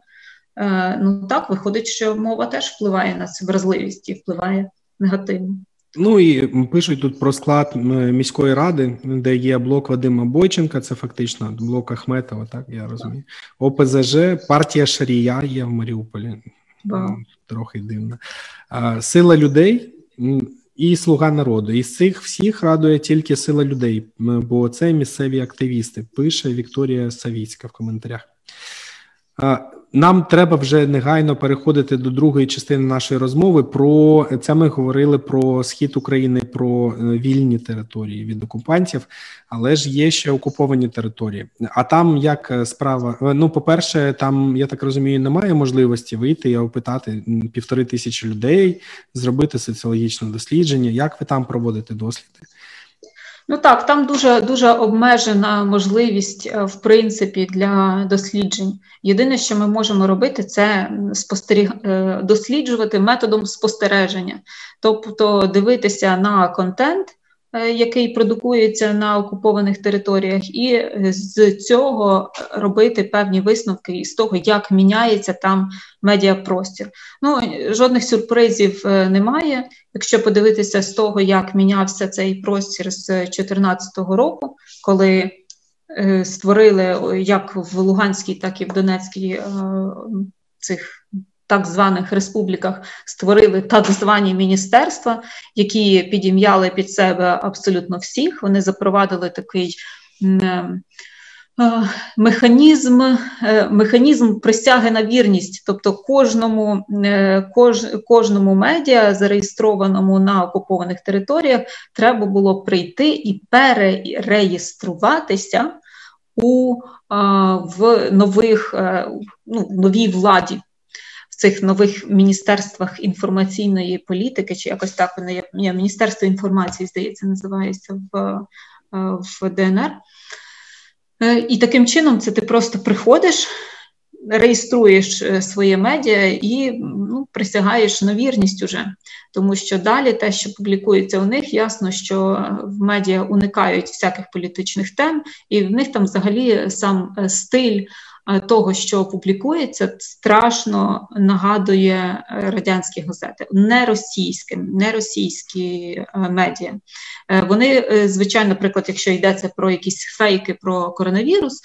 е, ну так виходить, що мова теж впливає на вразливість і впливає негативно.
Ну і пишуть тут про склад міської ради, де є блок Вадима Бойченка, це фактично блок Ахметова, так я розумію. ОПЗЖ, партія Шарія є в Маріуполі. Wow. Трохи дивно. Сила людей і слуга народу. Із цих всіх радує тільки сила людей, бо це місцеві активісти. Пише Вікторія Савіцька в коментарях. Нам треба вже негайно переходити до другої частини нашої розмови. Про це ми говорили про схід України, про е, вільні території від окупантів, але ж є ще окуповані території. А там як е, справа? Е, ну, по-перше, там я так розумію, немає можливості вийти і опитати півтори тисячі людей, зробити соціологічне дослідження. Як ви там проводите досліди?
Ну так, там дуже дуже обмежена можливість, е, в принципі, для досліджень. Єдине, що ми можемо робити, це спостеріг... Е, досліджувати методом спостереження, тобто дивитися на контент. Е, який продукується на окупованих територіях, і з цього робити певні висновки із того, як міняється там медіапростір. Ну жодних сюрпризів немає. Якщо подивитися з того, як мінявся цей простір з 2014 року, коли е, створили як в Луганській, так і в Донецькій е, цих так званих республіках створили так звані міністерства, які підім'яли під себе абсолютно всіх. Вони запровадили такий. Е, Е, механізм е, механізм присяги на вірність, тобто кожному кож, кожному медіа, зареєстрованому на окупованих територіях, треба було прийти і перереєструватися у в нових ну, новій владі. Цих нових міністерствах інформаційної політики, чи якось так вони є Міністерство інформації, здається, називається в в ДНР. Е, і таким чином це ти просто приходиш, реєструєш е, своє медіа і ну, присягаєш на вірність уже. Тому що далі те, що публікується у них, ясно, що в медіа уникають всяких політичних тем, і в них там взагалі сам е, стиль Е, того, що публікується, страшно нагадує е, радянські газети, не російські, не російські е, медіа. Вони, звичайно, наприклад, якщо йдеться про якісь фейки про коронавірус,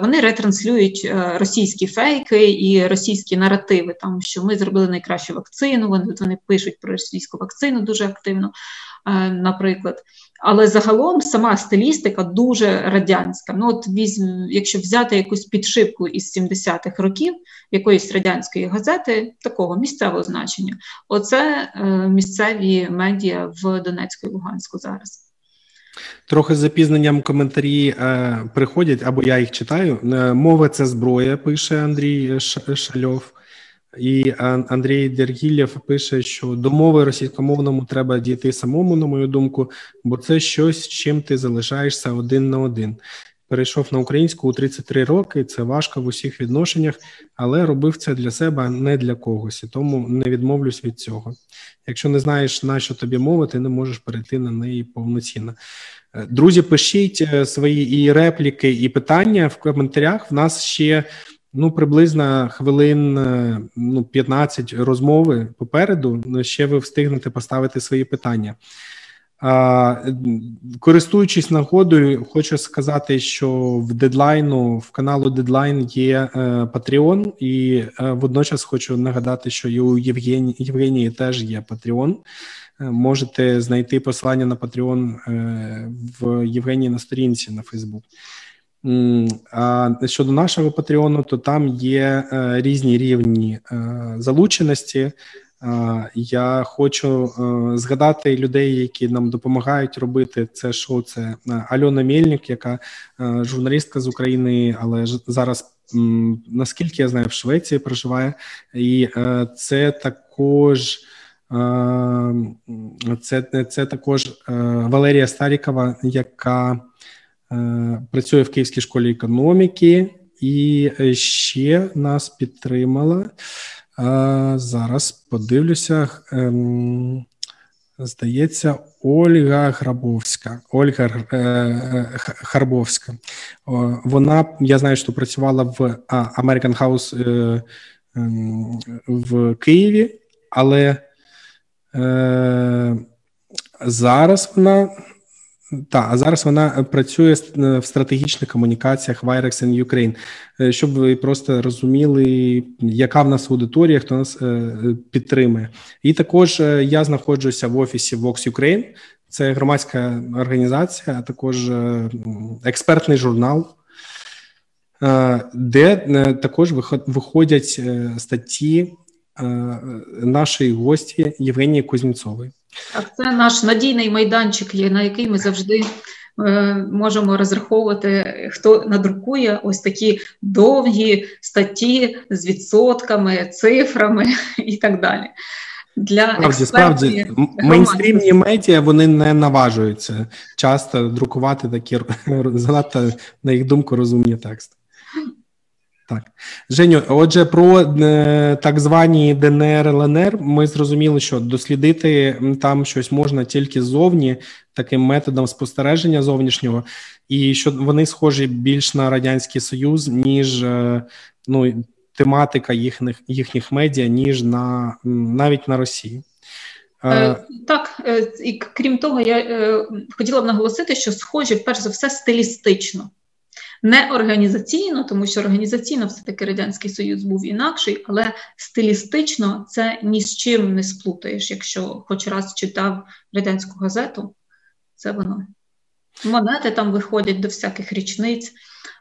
вони ретранслюють російські фейки і російські наративи, там що ми зробили найкращу вакцину. Вони вони пишуть про російську вакцину дуже активно, наприклад. Але загалом сама стилістика дуже радянська. Ну от візьм, якщо взяти якусь підшипку із 70-х років якоїсь радянської газети, такого місцевого значення, оце е, місцеві медіа в Донецьку і Луганську зараз.
Трохи з запізненням коментарі е, приходять, або я їх читаю. Е, мова це зброя, пише Андрій Шальов. І Андрій Дергілєв пише, що до мови російськомовному треба дійти самому, на мою думку, бо це щось, з чим ти залишаєшся один на один. Перейшов на українську у 33 роки. Це важко в усіх відношеннях, але робив це для себе, а не для когось, і тому не відмовлюсь від цього. Якщо не знаєш на що тобі мови, ти не можеш перейти на неї повноцінно. Е, друзі, пишіть е, свої і репліки, і питання в коментарях. В нас ще ну приблизно хвилин е, ну 15 розмови попереду. Ну, ще ви встигнете поставити свої питання. Користуючись нагодою, хочу сказати, що в дедлайну в каналу Дедлайн є е, Patreon, і е, водночас хочу нагадати, що і у Євгенії, Євгенії теж є. Е, можете знайти посилання на е, в Євгенії на сторінці на Фейсбук. А щодо нашого Патреону, то там є е, різні рівні е, залученості. Я хочу е, згадати людей, які нам допомагають робити це шоу. Це Альона Мельник, яка журналістка з України, але зараз, наскільки я знаю, в Швеції проживає, і це також. Це це також Валерія Старікова, яка Е, працює в Київській школі економіки, і е, ще нас підтримала. Е, зараз подивлюся. Ем, здається, Ольга Грабовська. Ольга Харбовська. Вона, я знаю, що працювала в American House ем, в Києві, але зараз вона так, а зараз вона е, працює е, в стратегічних комунікаціях в Irex in Ukraine. Е, щоб ви просто розуміли, яка в нас аудиторія, хто нас підтримує. І також я знаходжуся в офісі Vox Ukraine. Це громадська організація, а також експертний журнал, де також виходять статті нашої гості Євгенії Кузнєцової.
Так, це наш надійний майданчик, на який ми завжди е, можемо розраховувати, хто надрукує ось такі довгі статті з відсотками, цифрами і так далі. для
справді, справді мейнстрімні медіа вони не наважуються часто друкувати такі занадто, на їх думку, розумні тексти. Так, Женю, отже, про е, так звані ДНР ЛНР ми зрозуміли, що дослідити там щось можна тільки ззовні, таким методом спостереження зовнішнього, і що вони схожі більш на радянський союз, ніж е, ну тематика їхніх їхніх медіа, ніж на навіть на Росії.
Е, так, і крім того, я хотіла б наголосити, що схожі перш за все стилістично. Не організаційно, тому що організаційно все-таки Радянський Союз був інакший, але стилістично це ні з чим не сплутаєш. Якщо хоч раз читав радянську газету, це воно. Монети там виходять до всяких річниць,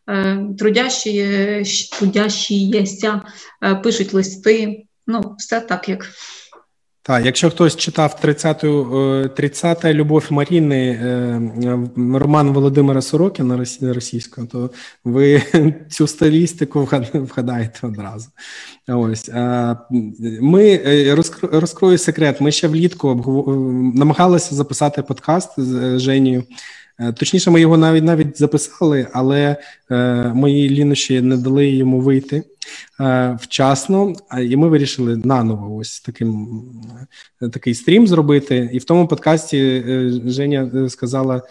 е, трудящі, трудящіся е, пишуть листи. Ну, все так, як
так, якщо хтось читав 30-ту 30-та любов Маріни е, роман Володимира Сорокіна російського, то ви цю стилістику вгадаєте одразу. Ось ми е, розкрою секрет. Ми ще влітку намагалися записати подкаст з Женією. Е, точніше, ми його навіть навіть записали, але мої лінощі не дали йому вийти. Е, вчасно, і ми вирішили наново ось таким е, такий стрім зробити. І в тому подкасті е, Женя сказала.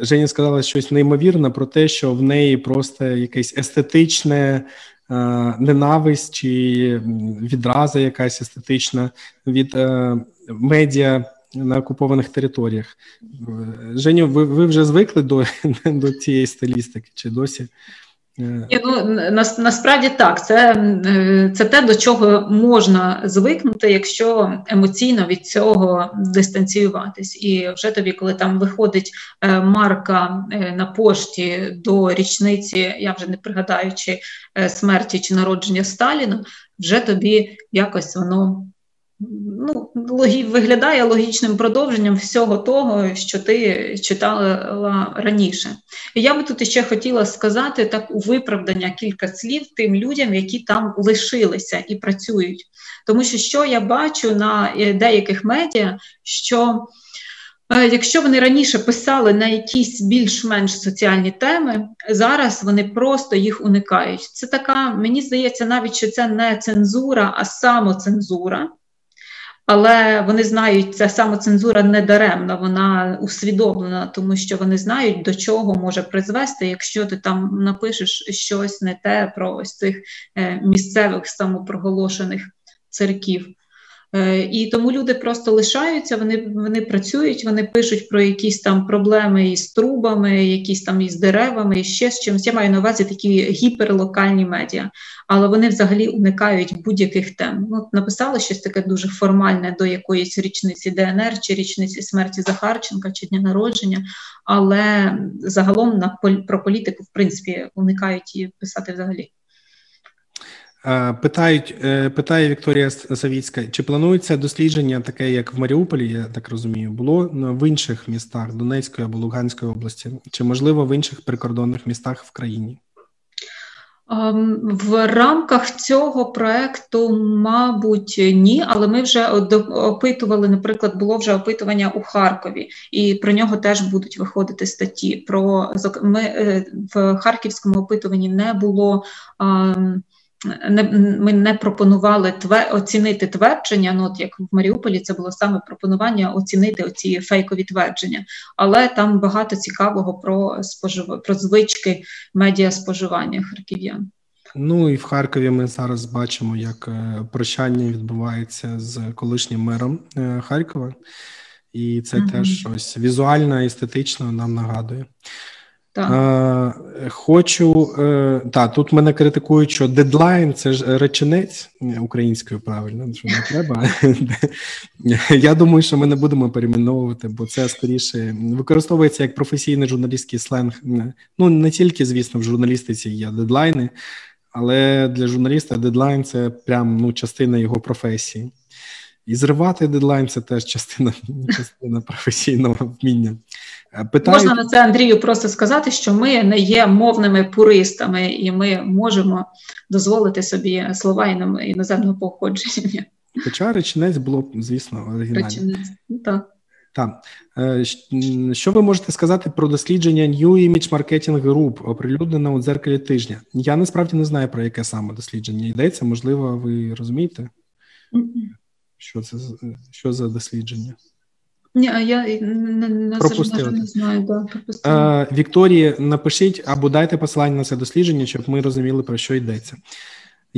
Женя сказала щось неймовірне про те, що в неї просто якесь естетичне ненависть чи відраза якась естетична від медіа на окупованих територіях. Женю, ви ви вже звикли до, до цієї стилістики чи досі?
І, ну, на, Насправді так, це е, це те, до чого можна звикнути, якщо емоційно від цього дистанціюватись. І вже тобі, коли там виходить е, марка е, на пошті до річниці, я вже не пригадаючи смерті чи народження Сталіна, вже тобі якось воно ну, виглядає логічним продовженням всього того, що ти читала раніше. І я би тут ще хотіла сказати так у виправдання кілька слів тим людям, які там лишилися і працюють. Тому що що я бачу на е, деяких медіа, що е, Якщо вони раніше писали на якісь більш-менш соціальні теми, зараз вони просто їх уникають. Це така, мені здається, навіть що це не цензура, а самоцензура. Але вони знають, ця самоцензура не даремна, вона усвідомлена, тому що вони знають, до чого може призвести, якщо ти там напишеш щось не те про ось цих е, місцевих самопроголошених церків. Е, і тому люди просто лишаються, вони вони працюють, вони пишуть про якісь там проблеми із трубами, якісь там із деревами, і ще з чимось. Я маю на увазі такі гіперлокальні медіа, але вони взагалі уникають будь-яких тем. Ну, Написали щось таке дуже формальне до якоїсь річниці ДНР чи річниці смерті Захарченка чи дня народження, але загалом на про політику в принципі уникають її писати взагалі.
Питають, е, питає Вікторія Савіцька, чи планується дослідження, таке як в Маріуполі, я так розумію, було в інших містах Донецької або Луганської області, чи можливо в інших прикордонних містах в країні?
Ем, в рамках цього проекту, мабуть, ні, але ми вже опитували. Наприклад, було вже опитування у Харкові, і про нього теж будуть виходити статті. Про ми е, в харківському опитуванні не було. Ем, не, ми не пропонували тве, оцінити твердження. Ну, от як в Маріуполі, це було саме пропонування оцінити оці фейкові твердження, але там багато цікавого про спожив... про звички медіа споживання харків'ян.
Ну і в Харкові ми зараз бачимо, як е, прощання відбувається з колишнім мером е, Харкова, і це mm теж щось візуально, естетично нам нагадує. Так. Хочу е, та тут мене критикують, що дедлайн це ж реченець українською правильно, що не треба. Я думаю, що ми не будемо перейменовувати, бо це скоріше використовується як професійний журналістський сленг. Ну не тільки, звісно, в журналістиці є дедлайни, але для журналіста дедлайн це прям ну, частина його професії. І зривати дедлайн це теж частина частина професійного вміння.
Е, питають... Можна на це Андрію просто сказати, що ми не є мовними пуристами, і ми можемо дозволити собі слова іноземного походження.
Хоча реченець було, звісно, оригінально. Реченець,
ну, так.
Так. Е, що ви можете сказати про дослідження New Image Marketing Group, оприлюднене у дзеркалі тижня? Я насправді не знаю, про яке саме дослідження йдеться. Можливо, ви розумієте, що це що за дослідження?
Ні, а я не, не,
Пропустили.
не знаю. Да,
Е, Вікторії, напишіть або дайте посилання на це дослідження, щоб ми розуміли, про що йдеться.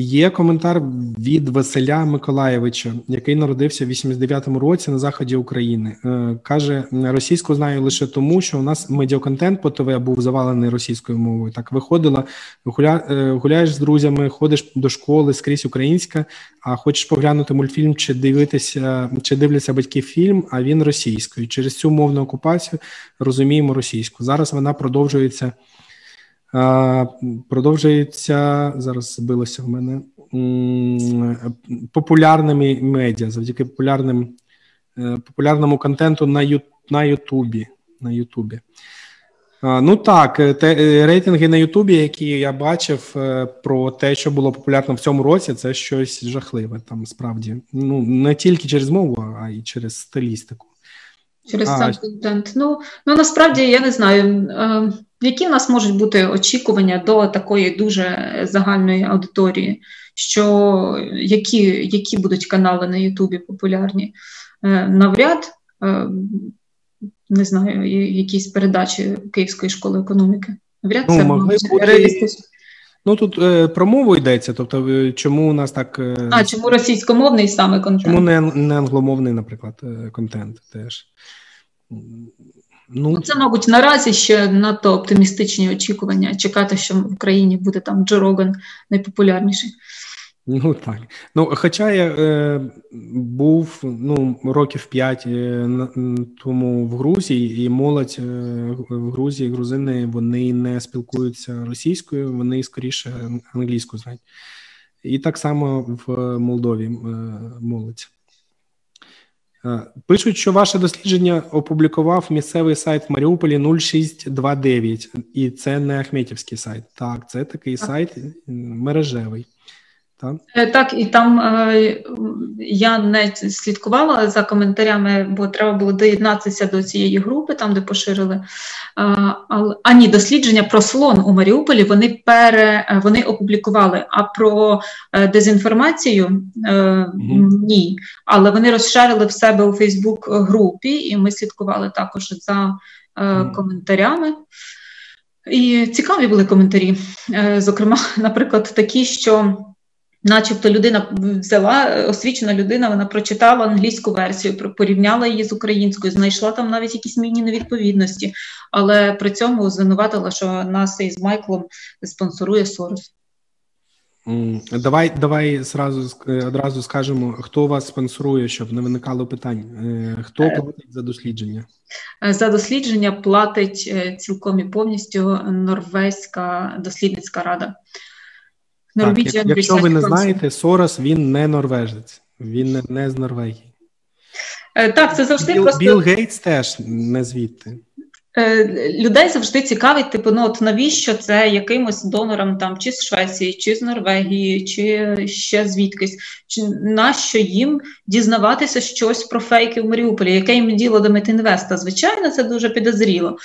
Є коментар від Василя Миколаєвича, який народився в 89-му році на заході України. Е, каже: російську знаю лише тому, що у нас медіаконтент по ТВ був завалений російською мовою. Так виходила, гуля, е, гуляєш з друзями, ходиш до школи скрізь українська. А хочеш поглянути мультфільм чи дивитися, чи дивляться батьки фільм, а він російською. Через цю мовну окупацію розуміємо російську. Зараз вона продовжується. Продовжується зараз збилося в мене популярними медіа завдяки популярним е, популярному контенту на ю, на Ютубі. На Ютубі. Ну так, е, те, е, рейтинги на Ютубі, які я бачив про те, що було популярно в цьому році, це щось жахливе. Там справді ну не тільки через мову, а й через стилістику.
Через сам контент. Ну ну насправді я не знаю. Які в нас можуть бути очікування до такої дуже загальної аудиторії, що які які будуть канали на Ютубі популярні? Е, навряд е, не знаю, якісь передачі Київської школи економіки. Навряд
ну, це могли реалістично. Ну тут е, про мову йдеться, тобто е, чому у нас так. Е,
а чому російськомовний саме контент?
Чому не не англомовний, наприклад, контент теж?
Ну це, мабуть, наразі ще надто оптимістичні очікування. Чекати, що в Україні буде там Джо Роган найпопулярніший.
Ну так. Ну, хоча я е, був ну, років п'ять е, тому в Грузії, і молодь е, в Грузії, грузини вони не спілкуються російською, вони скоріше англійську знають. І так само в Молдові е, молодь. Е, пишуть, що ваше дослідження опублікував місцевий сайт в Маріуполі 0629, і це не Ахметівський сайт. Так, це такий сайт мережевий.
Так, е, так і там е, я не слідкувала за коментарями, бо треба було доєднатися до цієї групи, там де поширили. Е, а ні, дослідження про слон у Маріуполі вони пере вони опублікували. А про дезінформацію е, ні. Але вони розшарили в себе у Фейсбук-групі, і ми слідкували також за коментарями. І цікаві були коментарі. Зокрема, наприклад, такі, що. Начебто людина взяла освічена людина, вона прочитала англійську версію, порівняла її з українською, знайшла там навіть якісь міні невідповідності, але при цьому звинуватила, що нас із Майклом спонсорує Сорос.
Давай давай зразу одразу скажемо, хто вас спонсорує, щоб не виникало питань. Е, хто е. платить за дослідження?
Е, за дослідження платить цілком і повністю Норвезька дослідницька рада.
Так, як, Якщо ви не знаєте, Сорос він не норвежець, він не, не з Норвегії.
Е, так, це завжди
Біл,
просто...
Білл Гейтс теж не звідти.
Е, людей завжди цікавить, типу, ну от навіщо це якимось донорам там чи з Швеції, чи з Норвегії, чи ще звідкись, чи нащо їм дізнаватися щось про фейки в Маріуполі, яке їм діло до Метінвеста? Звичайно, це дуже підозріло.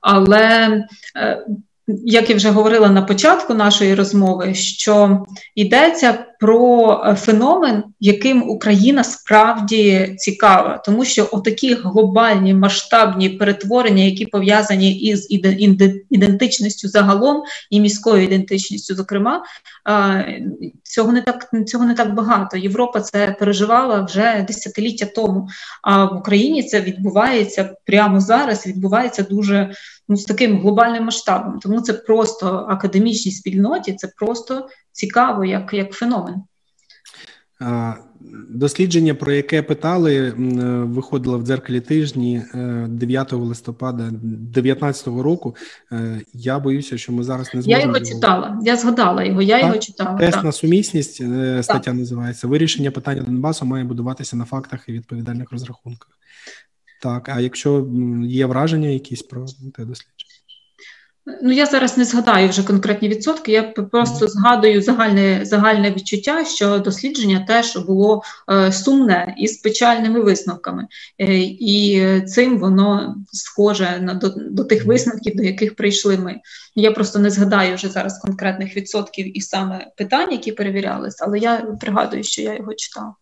Але е, як я вже говорила на початку нашої розмови, що йдеться про феномен, яким Україна справді цікава, тому що отакі глобальні масштабні перетворення, які пов'язані із ідентичністю загалом і міською ідентичністю, зокрема, цього не так цього не так багато. Європа це переживала вже десятиліття тому. А в Україні це відбувається прямо зараз. Відбувається дуже ну, з таким глобальним масштабом. Тому це просто академічній спільноті, це просто цікаво, як, як феномен.
Дослідження, про яке питали, виходило в дзеркалі тижні 9 е, листопада 2019 року. Е, я боюся, що ми зараз не зможемо.
Я його читала. Я згадала його. Я так? його читала.
Тест так. на сумісність е, стаття так. називається. Вирішення питання Донбасу має будуватися на фактах і відповідальних розрахунках. Так, а якщо є враження якісь про те дослідження?
Ну, я зараз не згадаю вже конкретні відсотки. Я просто згадую загальне загальне відчуття, що дослідження теж було е, сумне і з печальними висновками, е, і цим воно схоже на до, до тих висновків, до яких прийшли ми. Я просто не згадаю вже зараз конкретних відсотків і саме питань, які перевірялись, але я пригадую, що я його читала.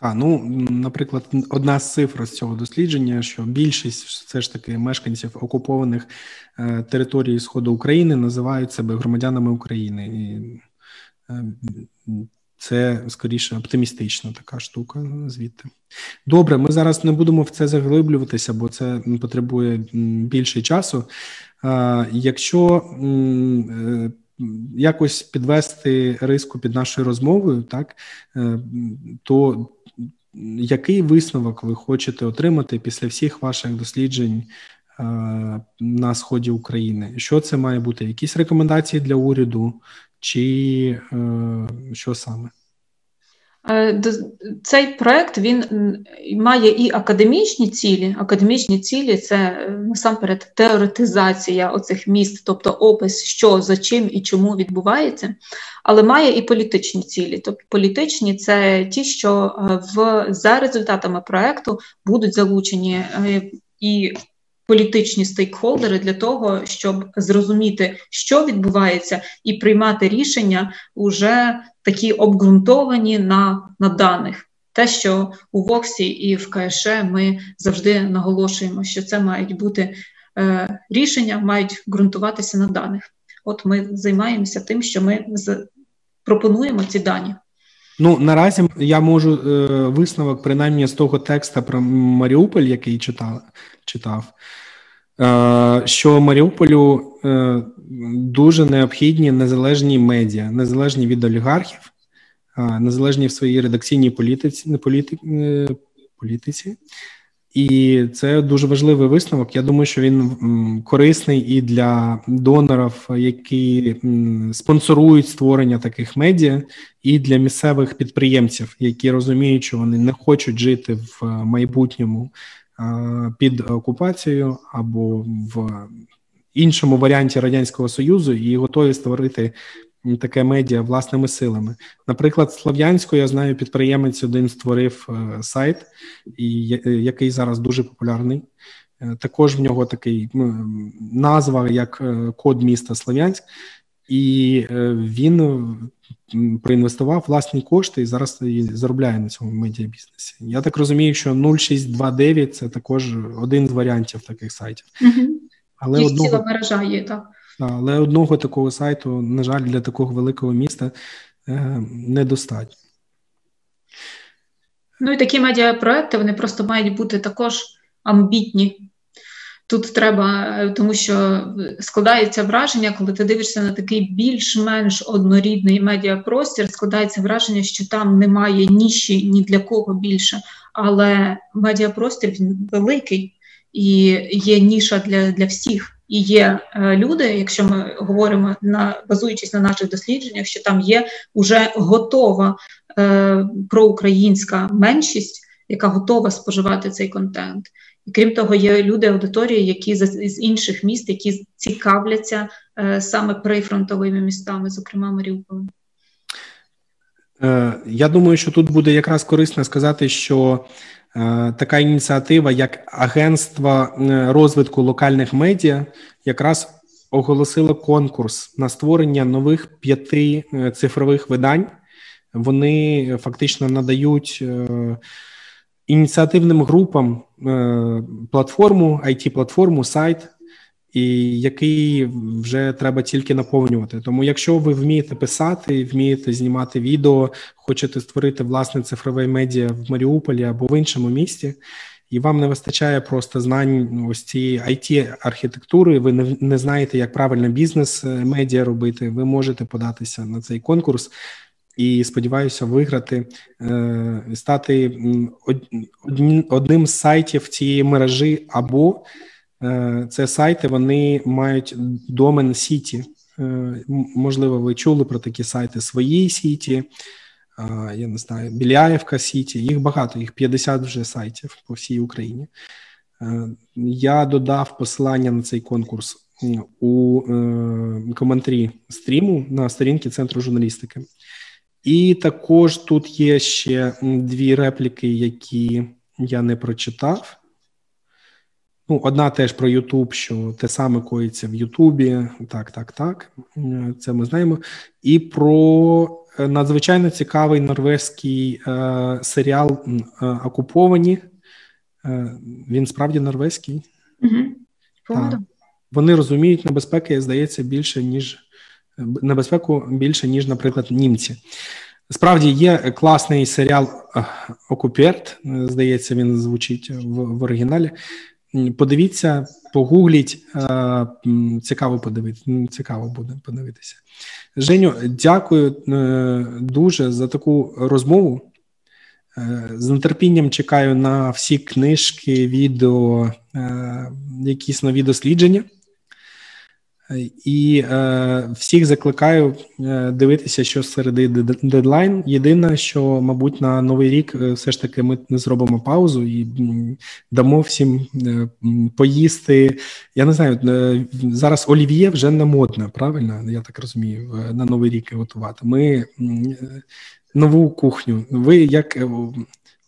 А, ну, наприклад, одна з цифр з цього дослідження, що більшість все ж таки мешканців окупованих е, територій Сходу України називають себе громадянами України. І е, це скоріше оптимістична така штука звідти. Добре, ми зараз не будемо в це заглиблюватися, бо це потребує більше часу. Е, якщо е, якось підвести риску під нашою розмовою, так е, то який висновок ви хочете отримати після всіх ваших досліджень е, на сході України? Що це має бути? Якісь рекомендації для уряду, чи е, що саме?
Е, цей проект він має і академічні цілі. Академічні цілі це е, насамперед теоретизація оцих міст, тобто опис, що за чим і чому відбувається, але має і політичні цілі. Тобто політичні це ті, що е, в за результатами проекту будуть залучені і політичні стейкхолдери для того, щоб зрозуміти, що відбувається, і приймати рішення уже такі обґрунтовані на, на даних. Те, що у Воксі і в КШ ми завжди наголошуємо, що це мають бути е, рішення, мають ґрунтуватися на даних. От ми займаємося тим, що ми з, пропонуємо ці дані.
Ну наразі я можу е, висновок, принаймні з того текста про Маріуполь, який читав, читав е, що Маріуполю е, дуже необхідні незалежні медіа, незалежні від олігархів, е, незалежні в своїй редакційній політиці, політи, політиці. І це дуже важливий висновок. Я думаю, що він корисний і для донорів, які спонсорують створення таких медіа, і для місцевих підприємців, які розуміють, що вони не хочуть жити в майбутньому під окупацією або в іншому варіанті радянського союзу, і готові створити таке медіа власними силами. Наприклад, Слов'янську я знаю, підприємець один створив е, сайт, який зараз дуже популярний. Е, також в нього такий назва як е, код міста Слов'янськ, і він проінвестував власні кошти і зараз заробляє на цьому медіабізнесі. Я так розумію, що 0629 – це також один з варіантів таких сайтів.
Угу. Але Їх одного... ціла мережа є, так.
Але одного такого сайту, на жаль, для такого великого міста е, недостатньо.
Ну і такі медіапроекти вони просто мають бути також амбітні. Тут треба, е, тому що складається враження, коли ти дивишся на такий більш-менш однорідний медіапростір, складається враження, що там немає ніші ні для кого більше. Але медіапростір він великий і є ніша для, для всіх. І є е, люди, якщо ми говоримо на базуючись на наших дослідженнях, що там є вже готова е, проукраїнська меншість, яка готова споживати цей контент. І крім того, є люди аудиторії, які з інших міст, які цікавляться е, саме прифронтовими містами, зокрема Маріуполем.
Е, я думаю, що тут буде якраз корисно сказати, що е, така ініціатива, як Агентство е, розвитку локальних медіа, якраз оголосила конкурс на створення нових п'яти цифрових видань. Вони фактично надають ініціативним групам платформу, it платформу сайт і який вже треба тільки наповнювати. Тому, якщо ви вмієте писати, вмієте знімати відео, хочете створити власне цифрове медіа в Маріуполі або в іншому місті, і вам не вистачає просто знань ось цієї it архітектури. Ви не, не знаєте, як правильно бізнес е, медіа робити. Ви можете податися на цей конкурс. І сподіваюся виграти, е, стати одним з сайтів цієї мережі або Е, це сайти, вони мають домен Сіті. Е, можливо, ви чули про такі сайти свої Сіті, я не знаю, Біляєвка Сіті. Їх багато, їх 50 вже сайтів по всій Україні. Я додав посилання на цей конкурс у коментарі стріму на сторінці Центру журналістики. І також тут є ще дві репліки, які я не прочитав. Ну, Одна теж про Ютуб, що те саме коїться в Ютубі. Так, так, так. Це ми знаємо. І про е, надзвичайно цікавий норвезький е, серіал е, Окуповані. Е, Він справді норвезький.
Угу.
Вони розуміють небезпеки, здається, більше, ніж небезпеку більше, ніж, наприклад, німці. Справді є класний серіал е, Окуперт. Здається, він звучить в, в оригіналі. Подивіться, погугліть, е, цікаво подивитися. Цікаво буде подивитися. Женю, дякую е, дуже за таку розмову. З нетерпінням чекаю на всі книжки, відео, якісь нові дослідження. І е, всіх закликаю е, дивитися, що середи дедлайн. Єдине, що, мабуть, на новий рік е, все ж таки ми не зробимо паузу і дамо всім е, поїсти. Я не знаю, зараз олів'є вже не модне, правильно? Я так розумію, на новий рік готувати. Ми нову кухню. Ви як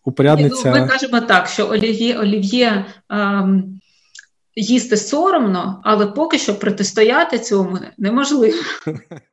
упорядниця...
Ну, ми кажемо так, що олів'є олів'є. Ем їсти соромно, але поки що протистояти цьому неможливо.